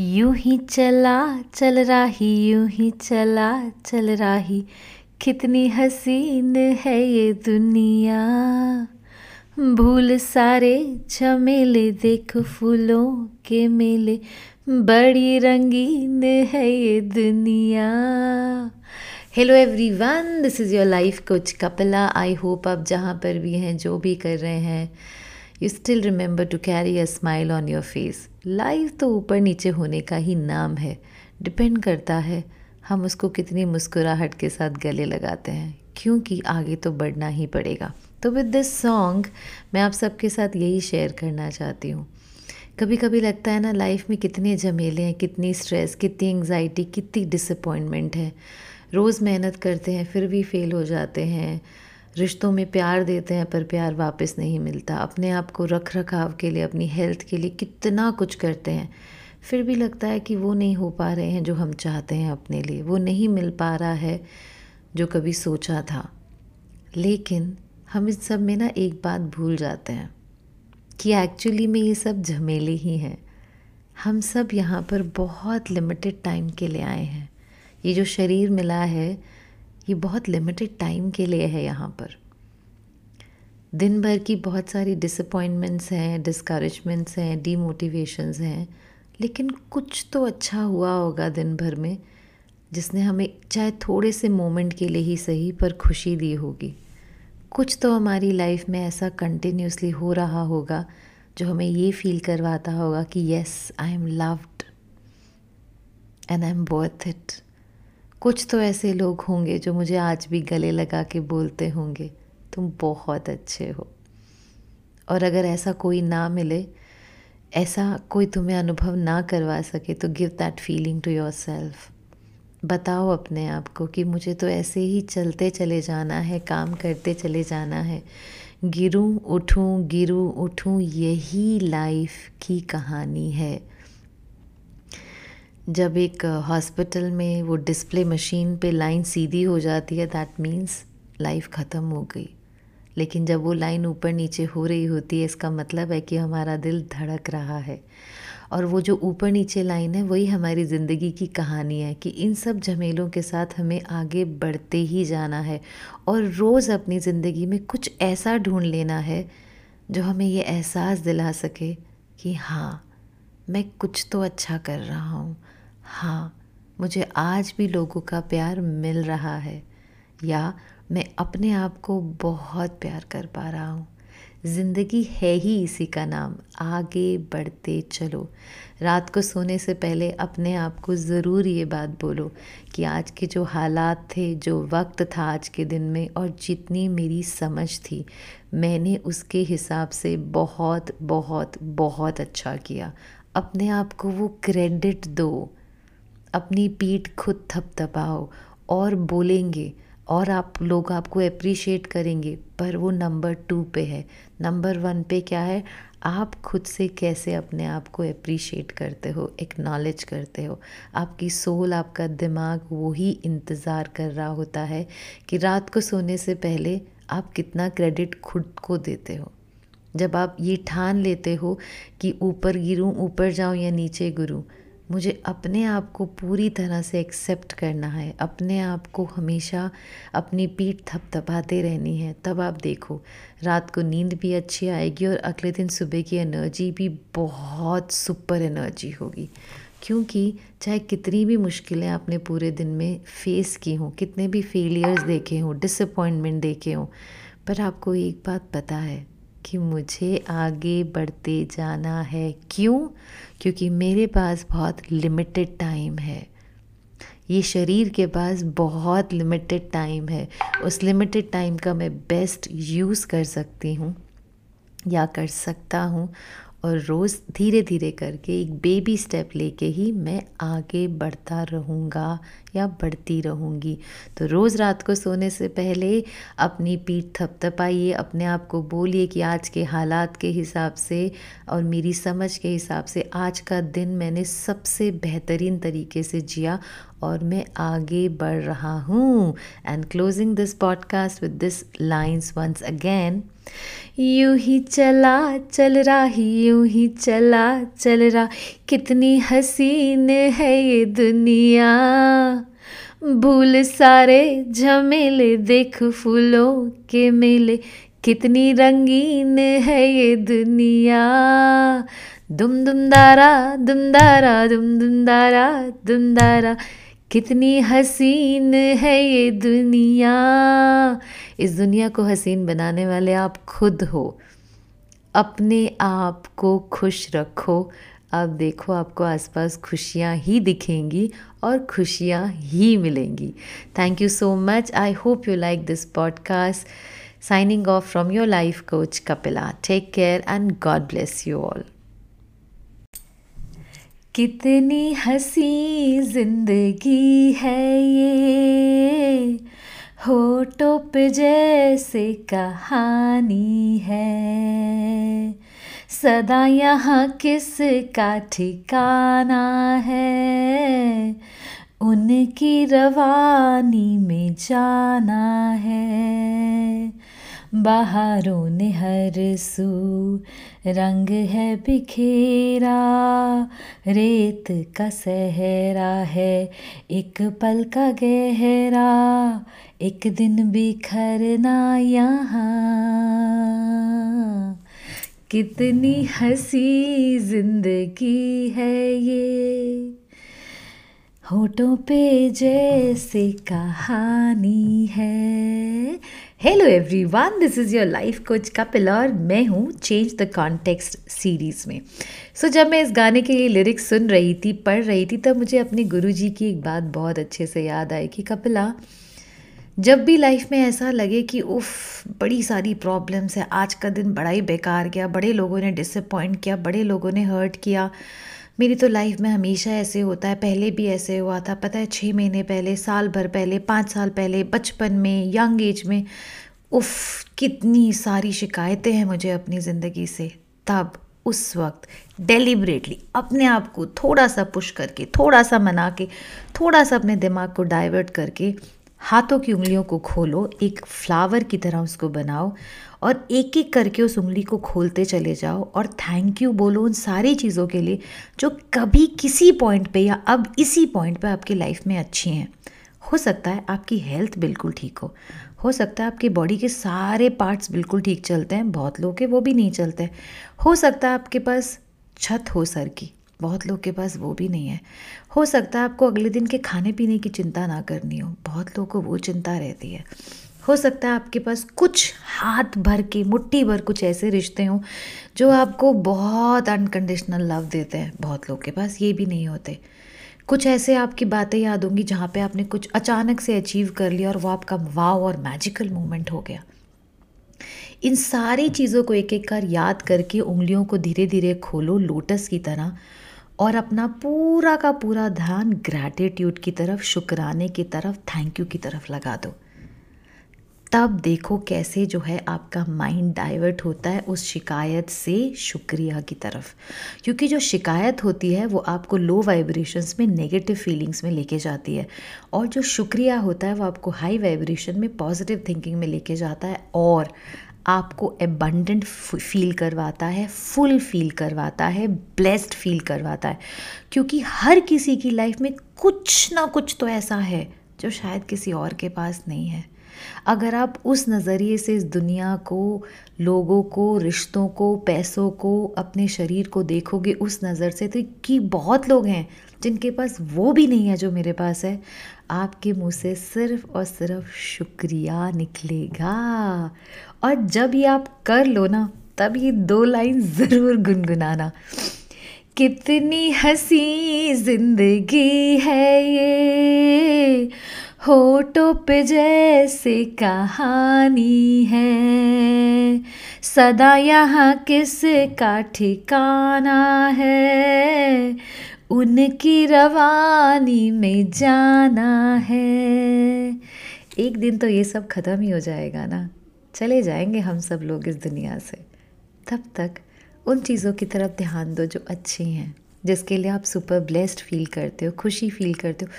यूँ ही चला, चल राही, यूँ ही चला, चल राही। कितनी हसीन है ये दुनिया। भूल सारे झमेले, देख फूलों के मेले। बड़ी रंगीन है ये दुनिया। Hello everyone this is your life coach Kapila I hope आप जहाँ पर भी हैं, जो भी कर रहे हैं you still remember to carry a smile on your face life तो ऊपर नीचे होने का ही नाम है। डिपेंड करता है, हम उसको कितनी मुस्कुराहट के साथ गले लगाते हैं। क्योंकि आगे तो बढ़ना ही पड़ेगा। तो विद दिस सॉन्ग मैं आप सबके साथ यही शेयर करना चाहती हूँ। कभी कभी लगता है ना लाइफ में कितने झमेले हैं, कितनी स्ट्रेस कितनी एंग्जाइटी कितनी डिसअपॉइंटमेंट है। रोज़ मेहनत करते हैं, फिर भी फेल हो जाते हैं। रिश्तों में प्यार देते हैं, पर प्यार वापस नहीं मिलता। अपने आप को रख रखाव के लिए, अपनी हेल्थ के लिए कितना कुछ करते हैं। फिर भी लगता है कि वो नहीं हो पा रहे हैं जो हम चाहते हैं अपने लिए। वो नहीं मिल पा रहा है जो कभी सोचा था। लेकिन हम इस सब में ना एक बात भूल जाते हैं कि एक्चुअली में ये सब झमेले ही हैं। हम सब यहाँ पर बहुत लिमिटेड टाइम के लिए आए हैं। ये जो शरीर मिला है ये बहुत लिमिटेड टाइम के लिए है यहाँ पर। दिन भर की बहुत सारी डिसअपॉइंटमेंट्स हैं डिस्करेजमेंट्स हैं डीमोटिवेशंस हैं, लेकिन कुछ तो अच्छा हुआ होगा दिन भर में, जिसने हमें चाहे थोड़े से मोमेंट के लिए ही सही पर खुशी दी होगी। कुछ तो हमारी लाइफ में ऐसा कंटिन्यूसली हो रहा होगा, जो हमें ये फील करवाता होगा कि yes I am loved and I am worth it कुछ तो ऐसे लोग होंगे जो मुझे आज भी गले लगा के बोलते होंगे, तुम बहुत अच्छे हो। और अगर ऐसा कोई ना मिले, ऐसा कोई तुम्हें अनुभव ना करवा सके तो give that feeling to yourself बताओ अपने आप को कि मुझे तो ऐसे ही चलते चले जाना है, काम करते चले जाना है। गिरूँ, उठूँ गिरूँ, उठूँ, यही लाइफ की कहानी है। जब एक हॉस्पिटल में वो डिस्प्ले मशीन पे लाइन सीधी हो जाती है दैट मीन्स लाइफ ख़त्म हो गई। लेकिन जब वो लाइन ऊपर नीचे हो रही होती है, इसका मतलब है कि हमारा दिल धड़क रहा है। और वो जो ऊपर नीचे लाइन है, वही हमारी ज़िंदगी की कहानी है कि इन सब झमेलों के साथ हमें आगे बढ़ते ही जाना है और रोज़ अपनी ज़िंदगी में कुछ ऐसा ढूंढ लेना है जो हमें ये एहसास दिला सके कि हाँ मैं कुछ तो अच्छा कर रहा हूँ। हाँ मुझे आज भी लोगों का प्यार मिल रहा है। या, मैं अपने आप को बहुत प्यार कर पा रहा हूँ। ज़िंदगी है ही इसी का नाम, आगे बढ़ते चलो। रात को सोने से पहले अपने आप को ज़रूर ये बात बोलो कि आज के जो हालात थे, जो वक्त था आज के दिन में और जितनी मेरी समझ थी, मैंने उसके हिसाब से बहुत बहुत बहुत अच्छा किया। अपने आप को वो क्रेडिट दो। अपनी पीठ खुद थपथपाओ और बोलेंगे और आप, लोग आपको अप्रिशिएट करेंगे, पर वो नंबर टू पे है। नंबर वन पे क्या है? आप खुद से कैसे अपने आप को अप्रिशिएट करते हो एक्नॉलेज करते हो? आपकी सोल आपका दिमाग वो ही इंतज़ार कर रहा होता है कि रात को सोने से पहले आप कितना क्रेडिट खुद को देते हो। जब आप ये ठान लेते हो कि ऊपर गिरूँ, ऊपर जाऊँ या नीचे गिरूँ मुझे अपने आप को पूरी तरह से एक्सेप्ट करना है। अपने आप को हमेशा अपनी पीठ थपथपाते रहनी है। तब आप देखो, रात को नींद भी अच्छी आएगी और अगले दिन सुबह की एनर्जी भी बहुत सुपर एनर्जी होगी। क्योंकि चाहे कितनी भी मुश्किलें आपने पूरे दिन में फेस की हों, कितने भी फेलियर्स देखे हों डिसअपॉइंटमेंट देखे हों, पर आपको एक बात पता है कि मुझे आगे बढ़ते जाना है। क्यों? क्योंकि मेरे पास बहुत लिमिटेड टाइम है। ये शरीर के पास बहुत लिमिटेड टाइम है। उस लिमिटेड टाइम का मैं बेस्ट यूज़ कर सकती हूँ या कर सकता हूँ। और रोज़ धीरे धीरे करके एक बेबी स्टेप लेके ही मैं आगे बढ़ता रहूँगा या बढ़ती रहूँगी। तो रोज़ रात को सोने से पहले अपनी पीठ थपथपाइए, अपने आप को बोलिए कि आज के हालात के हिसाब से और मेरी समझ के हिसाब से आज का दिन मैंने सबसे बेहतरीन तरीके से जिया और मैं आगे बढ़ रहा हूँ। And closing this podcast with this lines once again यूँ ही चला, चल रहा, यूँ ही चला, चल रहा कितनी हसीन है ये दुनिया। भूल सारे झमेले, देख फूलों के मेले। कितनी रंगीन है ये दुनिया। दुम दुम दारा दुम दारा, दुम दुम दारा दुम दारा। कितनी हसीन है ये दुनिया। इस दुनिया को हसीन बनाने वाले आप खुद हो। अपने आप को खुश रखो। आप देखो, आपको आसपास खुशियाँ ही दिखेंगी और खुशियाँ ही मिलेंगी। Thank you so much I hope you like this podcast signing off from your life coach Kapila take care and God bless you all कितनी हसी ज़िंदगी है ये। होटो पे जैसे कहानी है। सदा यहाँ किस का ठिकाना है? उनकी रवानी में जाना है। बाहरों ने हर सू। रंग है बिखेरा, रेत का सहरा है, एक पल का गहरा, एक दिन बिखरना यहाँ। कितनी हँसी ज़िंदगी है ये। होठों पे जैसे कहानी है hello everyone this is your life coach Kapil और मैं हूँ चेंज द कॉन्टेक्स्ट सीरीज़ में। सो so, जब मैं इस गाने के लिए लिरिक्स सुन रही थी पढ़ रही थी तब मुझे अपने गुरु जी की एक बात बहुत अच्छे से याद आई कि कपिला जब भी लाइफ में ऐसा लगे कि उफ बड़ी सारी प्रॉब्लम्स है आज का दिन बड़ा ही बेकार गया बड़े लोगों ने डिसअपॉइंट किया बड़े लोगों ने हर्ट किया मेरी तो लाइफ में हमेशा ऐसे होता है, पहले भी ऐसे हुआ था। पता है छः महीने पहले, साल भर पहले, पाँच साल पहले, बचपन में यंग एज में, उफ, कितनी सारी शिकायतें हैं मुझे अपनी ज़िंदगी से। तब, उस वक्त डेलिबरेटली अपने आप को थोड़ा सा पुश करके, थोड़ा सा मना के, थोड़ा सा अपने दिमाग को डाइवर्ट करके हाथों की उंगलियों को खोलो, एक फ्लावर की तरह उसको बनाओ और एक एक करके उस उंगली को खोलते चले जाओ और थैंक यू बोलो उन सारी चीज़ों के लिए जो कभी किसी पॉइंट पे या अब इसी पॉइंट पे आपकी लाइफ में अच्छी हैं। हो सकता है आपकी हेल्थ बिल्कुल ठीक हो। हो सकता है आपकी बॉडी के सारे पार्ट्स बिल्कुल ठीक चलते हैं, बहुत लोग के वो भी नहीं चलते। हो सकता है आपके पास छत हो सर की बहुत लोग के पास वो भी नहीं है। हो सकता है आपको अगले दिन के खाने पीने की चिंता ना करनी हो। बहुत लोगों को वो चिंता रहती है। हो सकता है आपके पास कुछ हाथ भर के, मुट्ठी भर कुछ ऐसे रिश्ते हों, जो आपको बहुत अनकंडीशनल लव देते हैं। बहुत लोग के पास ये भी नहीं होते। कुछ ऐसे आपकी बातें याद होंगी जहाँ पे आपने कुछ अचानक से अचीव कर लिया और वो आपका वाव और मैजिकल मोमेंट हो गया। इन सारी चीज़ों को एक एक कर याद करके उंगलियों को धीरे धीरे खोलो लोटस की तरह। और अपना पूरा का पूरा ध्यान ग्रैटिट्यूड की तरफ़, शुक्राने की तरफ़ थैंक यू की तरफ़ लगा दो। तब देखो कैसे जो है आपका माइंड डाइवर्ट होता है उस शिकायत से शुक्रिया की तरफ़। क्योंकि जो शिकायत होती है, वो आपको लो वाइब्रेशंस में नेगेटिव फीलिंग्स में लेके जाती है। और जो शुक्रिया होता है, वो आपको हाई वाइब्रेशन में पॉजिटिव थिंकिंग में लेके जाता है। और आपको एबंडेंट फील करवाता है फुल फील करवाता है ब्लेस्ड फील करवाता है। क्योंकि हर किसी की लाइफ में कुछ ना कुछ तो ऐसा है जो शायद किसी और के पास नहीं है। अगर आप उस नज़रिए से इस दुनिया को, लोगों को, रिश्तों को, पैसों को, अपने शरीर को देखोगे उस नज़र से तो कि बहुत लोग हैं जिनके पास वो भी नहीं है जो मेरे पास है, आपके मुँह से सिर्फ़ और सिर्फ़ शुक्रिया निकलेगा। और जब ये आप कर लो ना, तब ये दो लाइन ज़रूर गुनगुनाना। कितनी हँसी ज़िंदगी है ये होटो पे जैसे कहानी है। सदा यहाँ किस का ठिकाना है? उनकी रवानी में जाना है। एक दिन तो ये सब ख़त्म ही हो जाएगा ना। चले जाएँगे हम सब लोग इस दुनिया से। तब तक उन चीज़ों की तरफ़ ध्यान दो जो अच्छी हैं, जिसके लिए आप सुपर ब्लेस्ड फील करते हो, खुशी फील करते हो।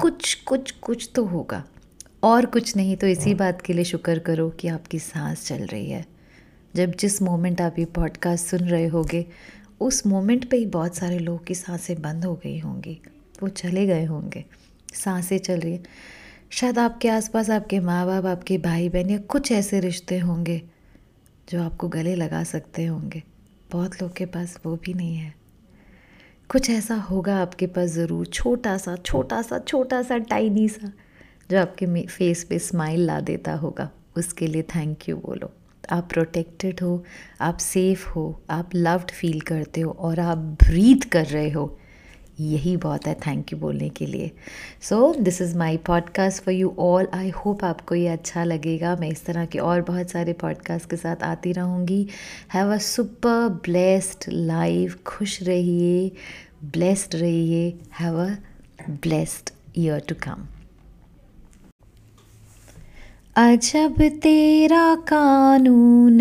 कुछ कुछ कुछ तो होगा। और कुछ नहीं तो इसी बात के लिए शुक्र करो कि आपकी सांस चल रही है। जब जिस मोमेंट आप ये पॉडकास्ट सुन रहे होगे, उस मोमेंट पे ही बहुत सारे लोगों की साँसें बंद हो गई होंगी। वो चले गए होंगे। साँसें चल रही शायद आपके आसपास आपके माँ बाप आपके भाई बहन या कुछ ऐसे रिश्ते होंगे जो आपको गले लगा सकते होंगे। बहुत लोग के पास वो भी नहीं है। कुछ ऐसा होगा आपके पास ज़रूर छोटा सा छोटा सा छोटा सा टाइनी सा जो आपके फेस पे स्माइल ला देता होगा। उसके लिए थैंक यू बोलो। आप प्रोटेक्टेड हो, आप सेफ़ हो, आप लव्ड फील करते हो और आप ब्रीथ कर रहे हो। यही बहुत है थैंक यू बोलने के लिए। So this is my podcast for you all I hope आपको ये अच्छा लगेगा। मैं इस तरह के और बहुत सारे पॉडकास्ट के साथ आती रहूँगी। Have a super blessed life खुश रहिए ब्लेस्ड रहिए। Have a blessed year to come अजब तेरा कानून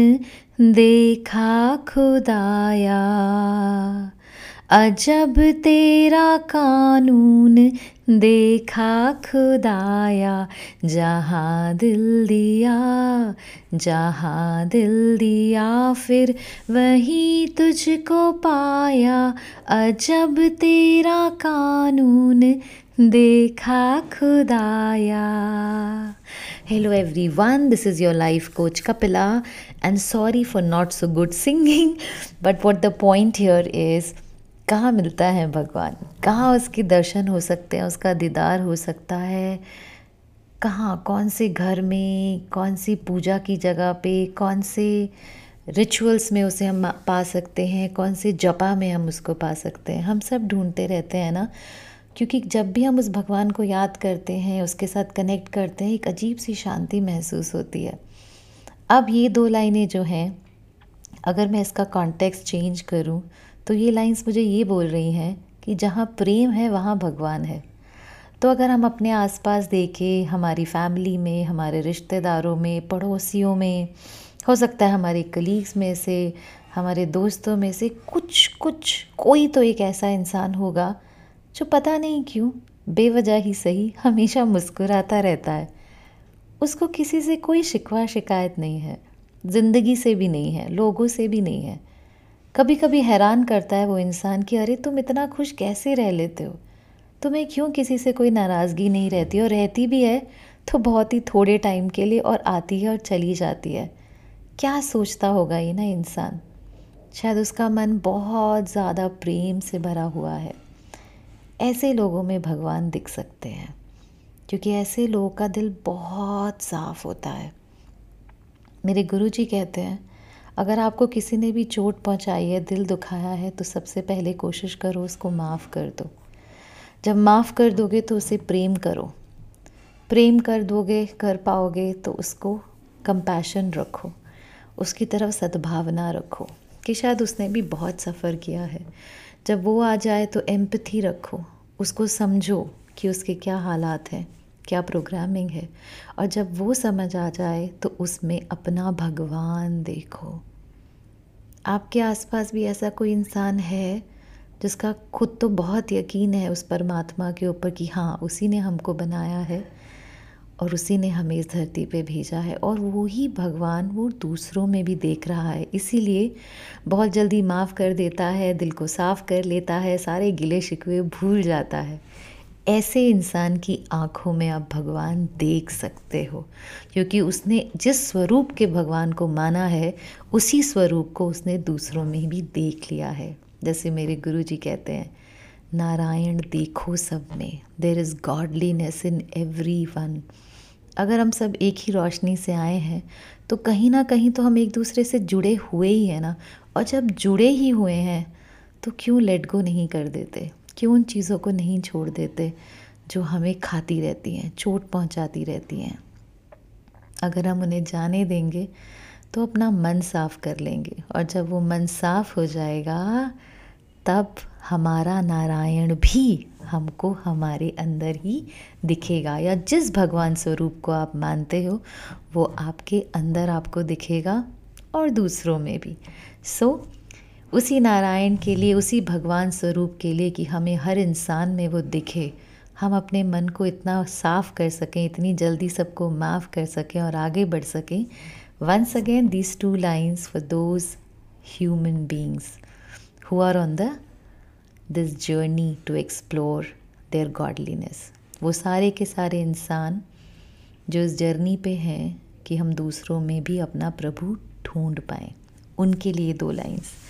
देखा खुदाया। अजब तेरा कानून देखा खुदाया, जहाँ दिल दिया, जहाँ दिल दिया, फिर वही तुझको पाया। अजब तेरा कानून देखा खुदाया। Hello everyone this is your life coach Kapila and sorry for not so good singing but what the point here is कहाँ मिलता है भगवान? कहाँ उसके दर्शन हो सकते हैं, उसका दीदार हो सकता है? कहाँ? कौन से घर में, कौन सी पूजा की जगह पे, कौन से रिचुअल्स में उसे हम पा सकते हैं, कौन से जपा में हम उसको पा सकते हैं? हम सब ढूंढते रहते हैं ना? क्योंकि जब भी हम उस भगवान को याद करते हैं, उसके साथ कनेक्ट करते हैं, एक अजीब सी शांति महसूस होती है। अब ये दो लाइनें जो हैं, अगर मैं इसका कॉन्टेक्स्ट चेंज करूँ तो ये लाइंस मुझे ये बोल रही हैं कि जहाँ प्रेम है, वहाँ भगवान है। तो अगर हम अपने आसपास देखें, हमारी फैमिली में, हमारे रिश्तेदारों में, पड़ोसियों में, हो सकता है हमारे कलीग्स में से, हमारे दोस्तों में से कुछ कुछ, कोई तो एक ऐसा इंसान होगा जो पता नहीं क्यों, बेवजह ही सही, हमेशा मुस्कुराता रहता है। उसको किसी से कोई शिकवा शिकायत नहीं है। ज़िंदगी से भी नहीं है, लोगों से भी नहीं है। कभी कभी हैरान करता है वो इंसान कि, अरे, तुम इतना खुश कैसे रह लेते हो? तुम्हें क्यों किसी से कोई नाराज़गी नहीं रहती और रहती भी है तो बहुत ही थोड़े टाइम के लिए और आती है और चली जाती है। क्या सोचता होगा ये ना इंसान? शायद उसका मन बहुत ज़्यादा प्रेम से भरा हुआ है। ऐसे लोगों में भगवान दिख सकते हैं, क्योंकि ऐसे लोगों का दिल बहुत साफ़ होता है। मेरे गुरु जी कहते हैं अगर आपको किसी ने भी चोट पहुंचाई है, दिल दुखाया है तो सबसे पहले कोशिश करो उसको माफ़ कर दो। जब माफ़ कर दोगे तो उसे प्रेम करो। प्रेम कर दोगे, कर पाओगे तो उसको कंपैशन रखो। उसकी तरफ़ सद्भावना रखो कि शायद उसने भी बहुत सफ़र किया है। जब वो आ जाए तो एम्पथी रखो। उसको समझो कि उसके क्या हालात हैं। क्या प्रोग्रामिंग है? और जब वो समझ आ जाए तो उसमें अपना भगवान देखो। आपके आसपास भी ऐसा कोई इंसान है, जिसका खुद तो बहुत यकीन है उस परमात्मा के ऊपर कि हाँ उसी ने हमको बनाया है और उसी ने हमें इस धरती पे भेजा है और वो ही भगवान वो दूसरों में भी देख रहा है। इसीलिए बहुत जल्दी माफ़ कर देता है, दिल को साफ़ कर लेता है, सारे गिले शिकवे भूल जाता है। ऐसे इंसान की आँखों में आप भगवान देख सकते हो, क्योंकि उसने जिस स्वरूप के भगवान को माना है, उसी स्वरूप को उसने दूसरों में भी देख लिया है। जैसे मेरे गुरु जी कहते हैं, नारायण देखो सब में there is godliness in everyone अगर हम सब एक ही रोशनी से आए हैं तो कहीं ना कहीं तो हम एक दूसरे से जुड़े हुए ही हैं ना, और जब जुड़े ही हुए हैं तो क्यों लेट गो नहीं कर देते? क्यों उन चीज़ों को नहीं छोड़ देते जो हमें खाती रहती हैं चोट पहुंचाती रहती हैं? अगर हम उन्हें जाने देंगे तो अपना मन साफ़ कर लेंगे। और जब वो मन साफ़ हो जाएगा तब हमारा नारायण भी हमको हमारे अंदर ही दिखेगा। या जिस भगवान स्वरूप को आप मानते हो वो आपके अंदर आपको दिखेगा और दूसरों में भी। सो so, उसी नारायण के लिए उसी भगवान स्वरूप के लिए कि हमें हर इंसान में वो दिखे। हम अपने मन को इतना साफ़ कर सकें इतनी जल्दी सबको माफ़ कर सकें और आगे बढ़ सकें। Once again, these two lines for those human beings who are on the this journey to explore their godliness. वो सारे के सारे इंसान जो इस जर्नी पे हैं कि हम दूसरों में भी अपना प्रभु ढूंढ पाएँ। उनके लिए दो लाइंस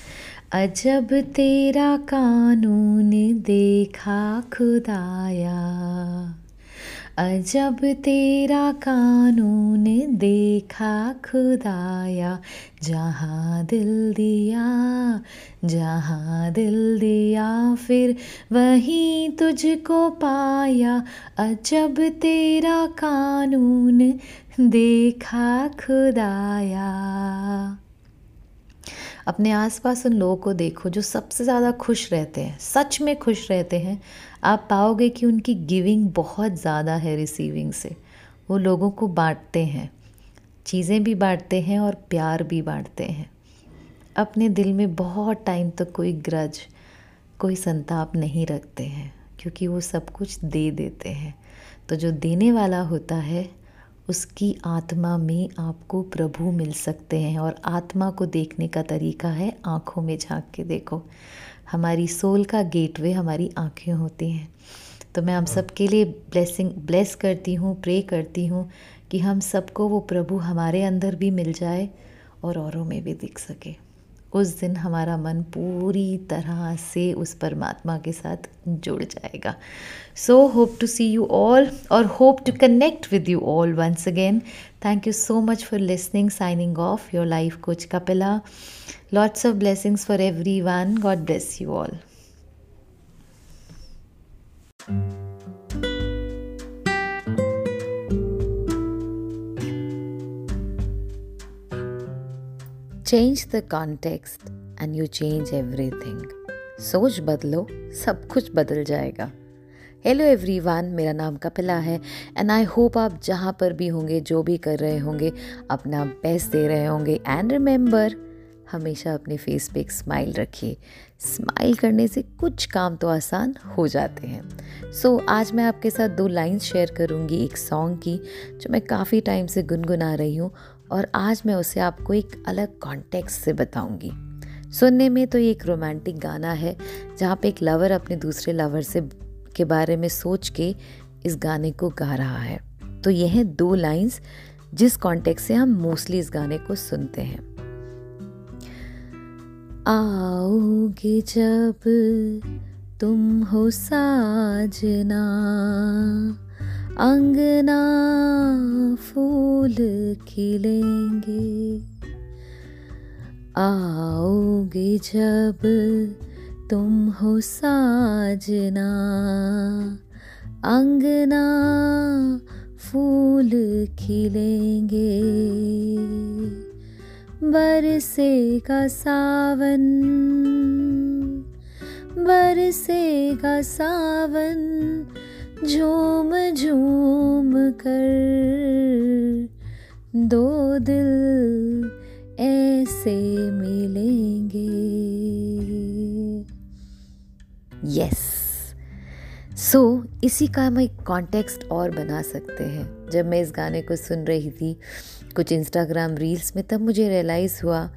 अजब तेरा कानून देखा खुदाया। अजब तेरा कानून देखा खुदाया। जहाँ दिल दिया, जहाँ दिल दिया, फिर वहीं तुझको पाया। अजब तेरा कानून देखा खुदाया। अपने आसपास उन लोगों को देखो जो सबसे ज़्यादा खुश रहते हैं। सच में खुश रहते हैं। आप पाओगे कि उनकी गिविंग बहुत ज़्यादा है रिसीविंग से। वो लोगों को बांटते हैं। चीज़ें भी बांटते हैं और प्यार भी बांटते हैं। अपने दिल में बहुत टाइम तक तो कोई ग्रज कोई संताप नहीं रखते हैं, क्योंकि वो सब कुछ दे देते हैं। तो जो देने वाला होता है उसकी आत्मा में आपको प्रभु मिल सकते हैं और आत्मा को देखने का तरीका है आँखों में झाँक के देखो। हमारी सोल का गेटवे हमारी आँखें होती हैं। तो मैं हम हाँ। सब के लिए ब्लेसिंग ब्लेस करती हूँ प्रे करती हूँ कि हम सबको वो प्रभु हमारे अंदर भी मिल जाए और औरों में भी दिख सके। उस दिन हमारा मन पूरी तरह से उस परमात्मा के साथ जुड़ जाएगा। So hope to see you all और hope to connect with you all once again thank you so much for listening signing off your life coach Kapila lots of blessings for everyone God bless you all change the context and you change everything सोच बदलो सब कुछ बदल जाएगा। Hello everyone मेरा नाम कपिला है and I hope आप जहाँ पर भी होंगे जो भी कर रहे होंगे अपना बेस्ट दे रहे होंगे। एंड रिमेंबर हमेशा अपने फेस पे एक स्माइल रखिए। स्माइल करने से कुछ काम तो आसान हो जाते हैं। सो so, आज मैं आपके साथ दो लाइंस शेयर करूँगी एक सॉन्ग की जो मैं काफ़ी टाइम से गुनगुना रही हूँ। और आज मैं उसे आपको एक अलग कॉन्टेक्स्ट से बताऊँगी। सुनने में तो ये एक रोमांटिक गाना है, जहाँ पे एक लवर अपने दूसरे लवर से के बारे में सोच के इस गाने को गा रहा है। तो यह है दो लाइंस जिस कॉन्टेक्स्ट से हम मोस्टली इस गाने को सुनते हैं। आओगे जब तुम हो साजना अंगना फूल खिलेंगे। आओगे जब तुम हो साजना। अंगना फूल खिलेंगे। बरसेगा सावन बरसेगा सावन झूम झूम कर दो दिल ऐसे मिलेंगे। यस सो so, इसी का हम एक कॉन्टेक्स्ट और बना सकते हैं। जब मैं इस गाने को सुन रही थी कुछ इंस्टाग्राम रील्स में तब मुझे रियलाइज़ हुआ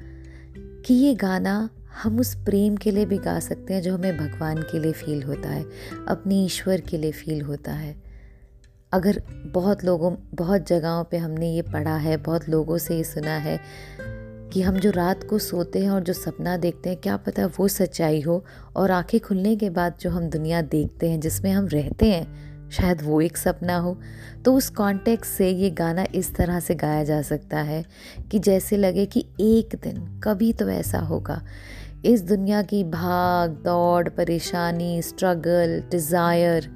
कि ये गाना हम उस प्रेम के लिए भी गा सकते हैं जो हमें भगवान के लिए फील होता है, अपने ईश्वर के लिए फील होता है। अगर बहुत लोगों, बहुत जगहों पे हमने ये पढ़ा है, बहुत लोगों से ये सुना है कि हम जो रात को सोते हैं और जो सपना देखते हैं, क्या पता वो सच्चाई हो और आँखें खुलने के बाद जो हम दुनिया देखते हैं, जिसमें हम रहते हैं, शायद वो एक सपना हो। तो उस कॉन्टेक्स्ट से ये गाना इस तरह से गाया जा सकता है कि जैसे लगे कि एक दिन, कभी तो ऐसा होगा। इस दुनिया की भाग, दौड़, परेशानी स्ट्रगल डिज़ायर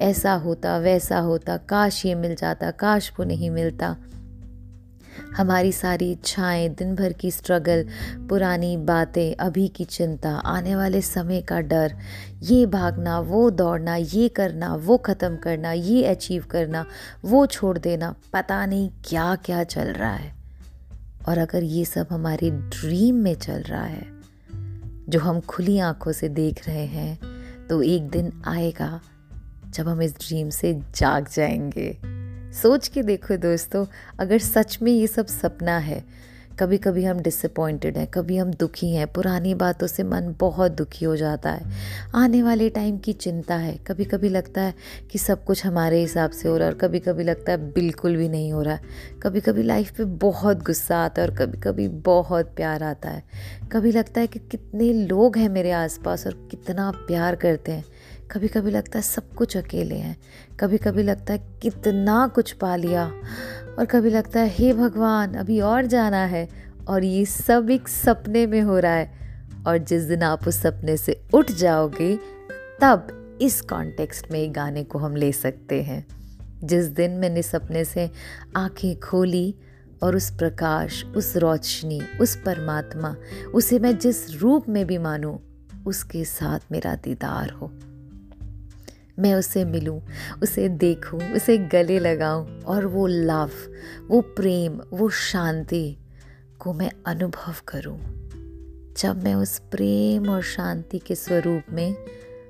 ऐसा होता, वैसा होता, काश ये मिल जाता, काश वो नहीं मिलता। हमारी सारी इच्छाएँ, दिन भर की स्ट्रगल पुरानी बातें, अभी की चिंता, आने वाले समय का डर, ये भागना, वो दौड़ना, ये करना, वो ख़त्म करना, ये अचीव करना, वो छोड़ देना, पता नहीं क्या क्या चल रहा है। और अगर ये सब हमारे ड्रीम में चल रहा है जो हम खुली आँखों से देख रहे हैं तो एक दिन आएगा जब हम इस ड्रीम से जाग जाएँगे। सोच के देखो दोस्तों, अगर सच में ये सब सपना है कभी कभी हम डिसअपॉइंटेड हैं, कभी हम दुखी हैं, पुरानी बातों से मन बहुत दुखी हो जाता है। आने वाले टाइम की चिंता है। कभी कभी लगता है कि सब कुछ हमारे हिसाब से हो रहा है और कभी कभी लगता है बिल्कुल भी नहीं हो रहा है। कभी कभी लाइफ पे बहुत गुस्सा आता है और कभी कभी बहुत प्यार आता है। कभी लगता है कि कितने लोग हैं मेरे आसपास और कितना प्यार करते हैं। कभी कभी लगता है सब कुछ अकेले हैं। कभी कभी लगता है कितना कुछ पा लिया। और कभी लगता है, हे भगवान, अभी और जाना है। और ये सब एक सपने में हो रहा है। और जिस दिन आप उस सपने से उठ जाओगे, तब इस कॉन्टेक्स्ट में गाने को हम ले सकते हैं। जिस दिन मैंने सपने से आँखें खोली और उस प्रकाश, उस रोशनी, उस परमात्मा, उसे मैं जिस रूप में भी मानूं, उसके साथ मेरा दीदार हो। मैं उसे मिलूं, उसे देखूँ, उसे गले लगाऊँ और वो लव वो प्रेम वो शांति को मैं अनुभव करूँ। जब मैं उस प्रेम और शांति के स्वरूप में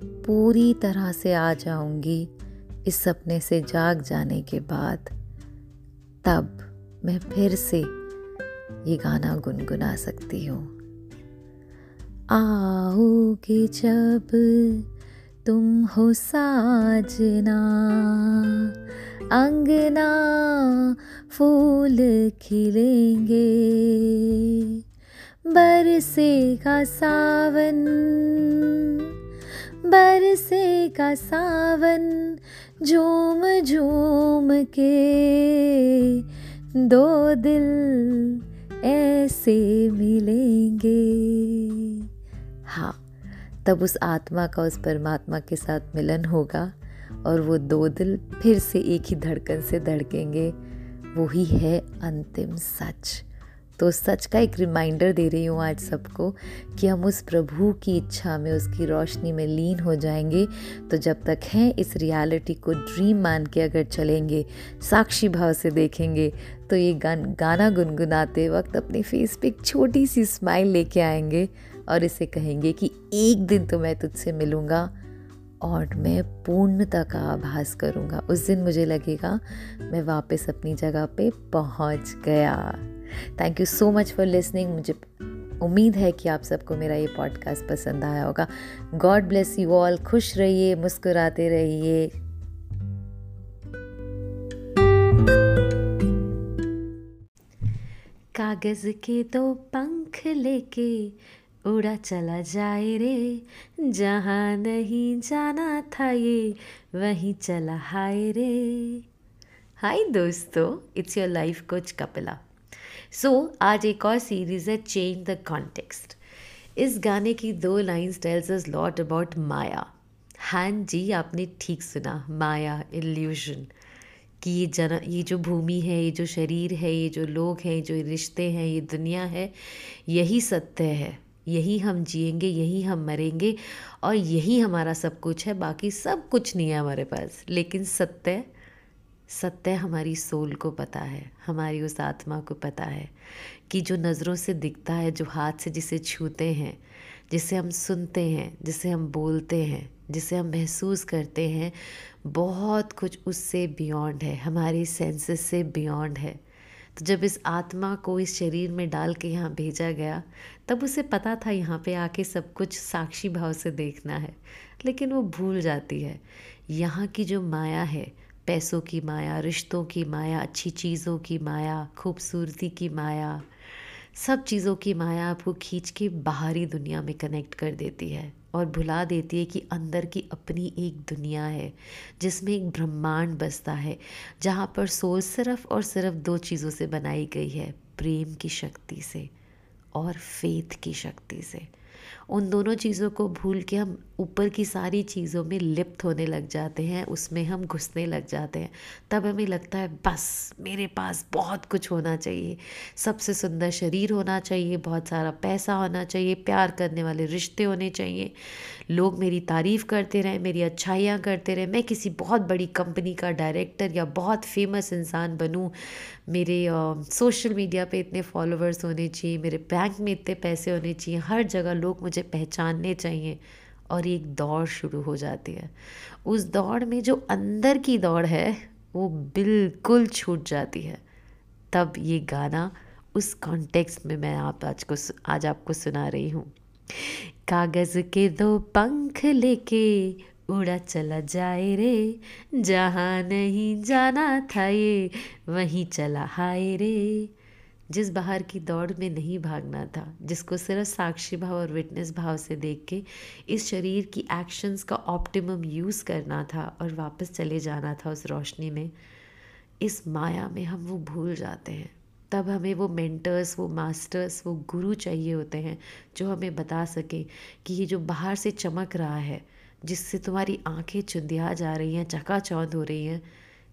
पूरी तरह से आ जाऊँगी इस सपने से जाग जाने के बाद तब मैं फिर से ये गाना गुनगुना सकती हूँ आओगे जब तुम हो साजना, अंगना फूल खिलेंगे। बरसेगा सावन बरसेगा सावन झूम झूम के। दो दिल ऐसे मिलेंगे। तब उस आत्मा का उस परमात्मा के साथ मिलन होगा और वो दो दिल फिर से एक ही धड़कन से धड़केंगे। वही है अंतिम सच। तो सच का एक रिमाइंडर दे रही हूँ आज सबको कि हम उस प्रभु की इच्छा में, उसकी रोशनी में लीन हो जाएँगे। तो जब तक हैं इस रियलिटी को ड्रीम मान के अगर चलेंगे, साक्षी भाव से देखेंगे तो ये गान, गाना गुनगुनाते वक्त अपने फेस पे एक छोटी सी स्माइल लेके आएँगे। और इसे कहेंगे कि एक दिन तो मैं तुझसे मिलूँगा और मैं पूर्णता का आभास करूँगा। उस दिन मुझे लगेगा मैं वापस अपनी जगह पे पहुँच गया। Thank you so much for listening मुझे उम्मीद है कि आप सबको मेरा ये पॉडकास्ट पसंद आया होगा। गॉड ब्लेस यू ऑल खुश रहिए, मुस्कुराते रहिए। कागज़ के दो पंख लेके उड़ा चला जाए रे। जहाँ नहीं जाना था ये, वहीं चला हाय रे। हाय दोस्तों it's your life coach Kapila. So आज एक और सीरीज़ है चेंज द कॉन्टेक्स्ट इस गाने की दो lines tells us lot about माया। हाँ जी, आपने ठीक सुना, माया इल्यूशन कि ये जन, ये जो भूमि है, ये जो शरीर है, ये जो लोग हैं, जो रिश्ते हैं, ये दुनिया है, यही सत्य है। यही हम जिएँगे, यही हम मरेंगे और यही हमारा सब कुछ है, बाकी सब कुछ नहीं है हमारे पास। लेकिन सत्य सत्य हमारी सोल को पता है, हमारी उस आत्मा को पता है कि जो नज़रों से दिखता है, जो हाथ से जिसे छूते हैं, जिसे हम सुनते हैं, जिसे हम बोलते हैं, जिसे हम महसूस करते हैं, बहुत कुछ उससे बियॉन्ड है, हमारी सेंसेस से बियॉन्ड है। तो जब इस आत्मा को इस शरीर में डाल के यहाँ भेजा गया, तब उसे पता था यहाँ पे आके सब कुछ साक्षी भाव से देखना है। लेकिन वो भूल जाती है। यहाँ की जो माया है, पैसों की माया, रिश्तों की माया, अच्छी चीज़ों की माया, खूबसूरती की माया, सब चीज़ों की माया आपको खींच के बाहरी दुनिया में कनेक्ट कर देती है। और भुला देती है कि अंदर की अपनी एक दुनिया है, जिसमें एक ब्रह्मांड बसता है, जहाँ पर सोच सिर्फ़ और सिर्फ़ दो चीज़ों से बनाई गई है, प्रेम की शक्ति से और फेथ की शक्ति से। उन दोनों चीज़ों को भूल के हम ऊपर की सारी चीज़ों में लिप्त होने लग जाते हैं, उसमें हम घुसने लग जाते हैं। तब हमें लगता है, बस, मेरे पास बहुत कुछ होना चाहिए। सबसे सुंदर शरीर होना चाहिए, बहुत सारा पैसा होना चाहिए, प्यार करने वाले रिश्ते होने चाहिए। लोग मेरी तारीफ़ करते रहें, मेरी अच्छाइयाँ करते रहें। मैं किसी बहुत बड़ी कंपनी का डायरेक्टर या बहुत फ़ेमस इंसान बनूँ। मेरे सोशल मीडिया पे इतने फॉलोअर्स होने चाहिए, मेरे बैंक में इतने पैसे होने चाहिए। हर जगह लोग मुझे पहचानने चाहिए और एक दौड़ शुरू हो जाती है। उस दौड़ में जो अंदर की दौड़ है, वो बिल्कुल छूट जाती है। तब ये गाना उस कॉन्टेक्स्ट में मैं आप आज को आज आपको सुना रही हूँ। कागज़ के दो पंख लेके उड़ा चला जाए रे, जहाँ नहीं जाना था ये, वहीं चला हाय रे। जिस बाहर की दौड़ में नहीं भागना था, जिसको सिर्फ़ साक्षी भाव और विटनेस भाव से देख के इस शरीर की एक्शंस का ऑप्टिमम यूज़ करना था और वापस चले जाना था उस रोशनी में, इस माया में हम वो भूल जाते हैं। तब हमें वो मेंटर्स वो मास्टर्स वो गुरु चाहिए होते हैं, जो हमें बता सके कि ये जो बाहर से चमक रहा है, जिससे तुम्हारी आँखें चुंदिया जा रही हैं, चकाचौंध हो रही हैं,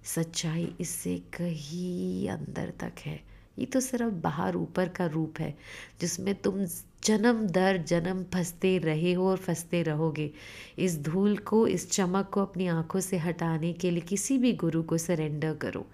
सच्चाई इससे कहीं अंदर तक है। ये तो सिर्फ़ बाहर ऊपर का रूप है, जिसमें तुम जन्म दर जन्म फंसते रहे हो और फंसते रहोगे। इस धूल को, इस चमक को अपनी आँखों से हटाने के लिए किसी भी गुरु को सरेंडर करो।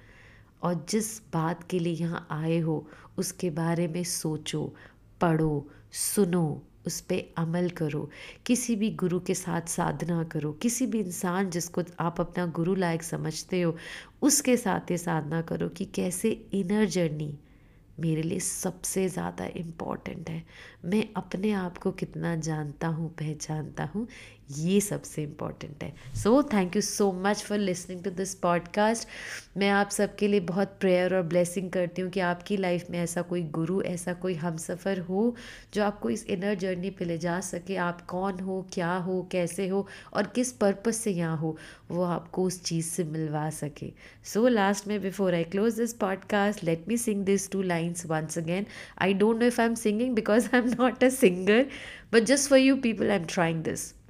और जिस बात के लिए यहाँ आए हो, उसके बारे में सोचो, पढ़ो, सुनो, उस पर अमल करो। किसी भी गुरु के साथ साधना करो। किसी भी इंसान जिसको आप अपना गुरु लायक समझते हो, उसके साथ ये साधना करो कि कैसे इनर जर्नी मेरे लिए सबसे ज़्यादा इंपॉर्टेंट है। मैं अपने आप को कितना जानता हूँ, पहचानता हूँ ये सबसे इंपॉर्टेंट है। So thank you so much for listening to this podcast मैं आप सबके लिए बहुत प्रेयर और ब्लेसिंग करती हूँ कि आपकी लाइफ में ऐसा कोई गुरु, ऐसा कोई हम सफ़र हो जो आपको इस इनर जर्नी पे ले जा सके। आप कौन हो, क्या हो, कैसे हो और किस पर्पज़ से यहाँ हो, वो आपको उस चीज़ से मिलवा सके। सो लास्ट में before I close this podcast let me sing this two lines once again I don't know if I am singing because I am not a singer but just for you people I am trying this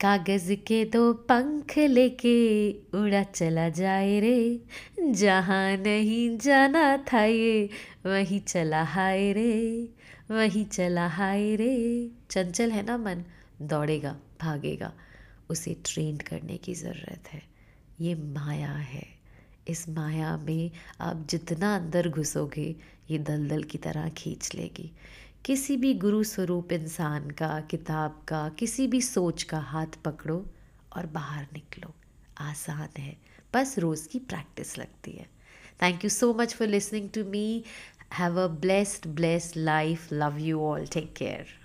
कागज़ के दो पंख लेके उड़ा चला जाए रे। जहाँ नहीं जाना था ये, वहीं चला हाय रे, वहीं चला हाय रे। चंचल है ना मन? दौड़ेगा, भागेगा, उसे ट्रेंड करने की ज़रूरत है। ये माया है। इस माया में आप जितना अंदर घुसोगे, ये दलदल की तरह खींच लेगी। किसी भी गुरु स्वरूप इंसान का, किताब का, किसी भी सोच का हाथ पकड़ो और बाहर निकलो। आसान है। बस रोज़ की प्रैक्टिस लगती है। Thank you so much for listening to me have a blessed blessed life love you all take care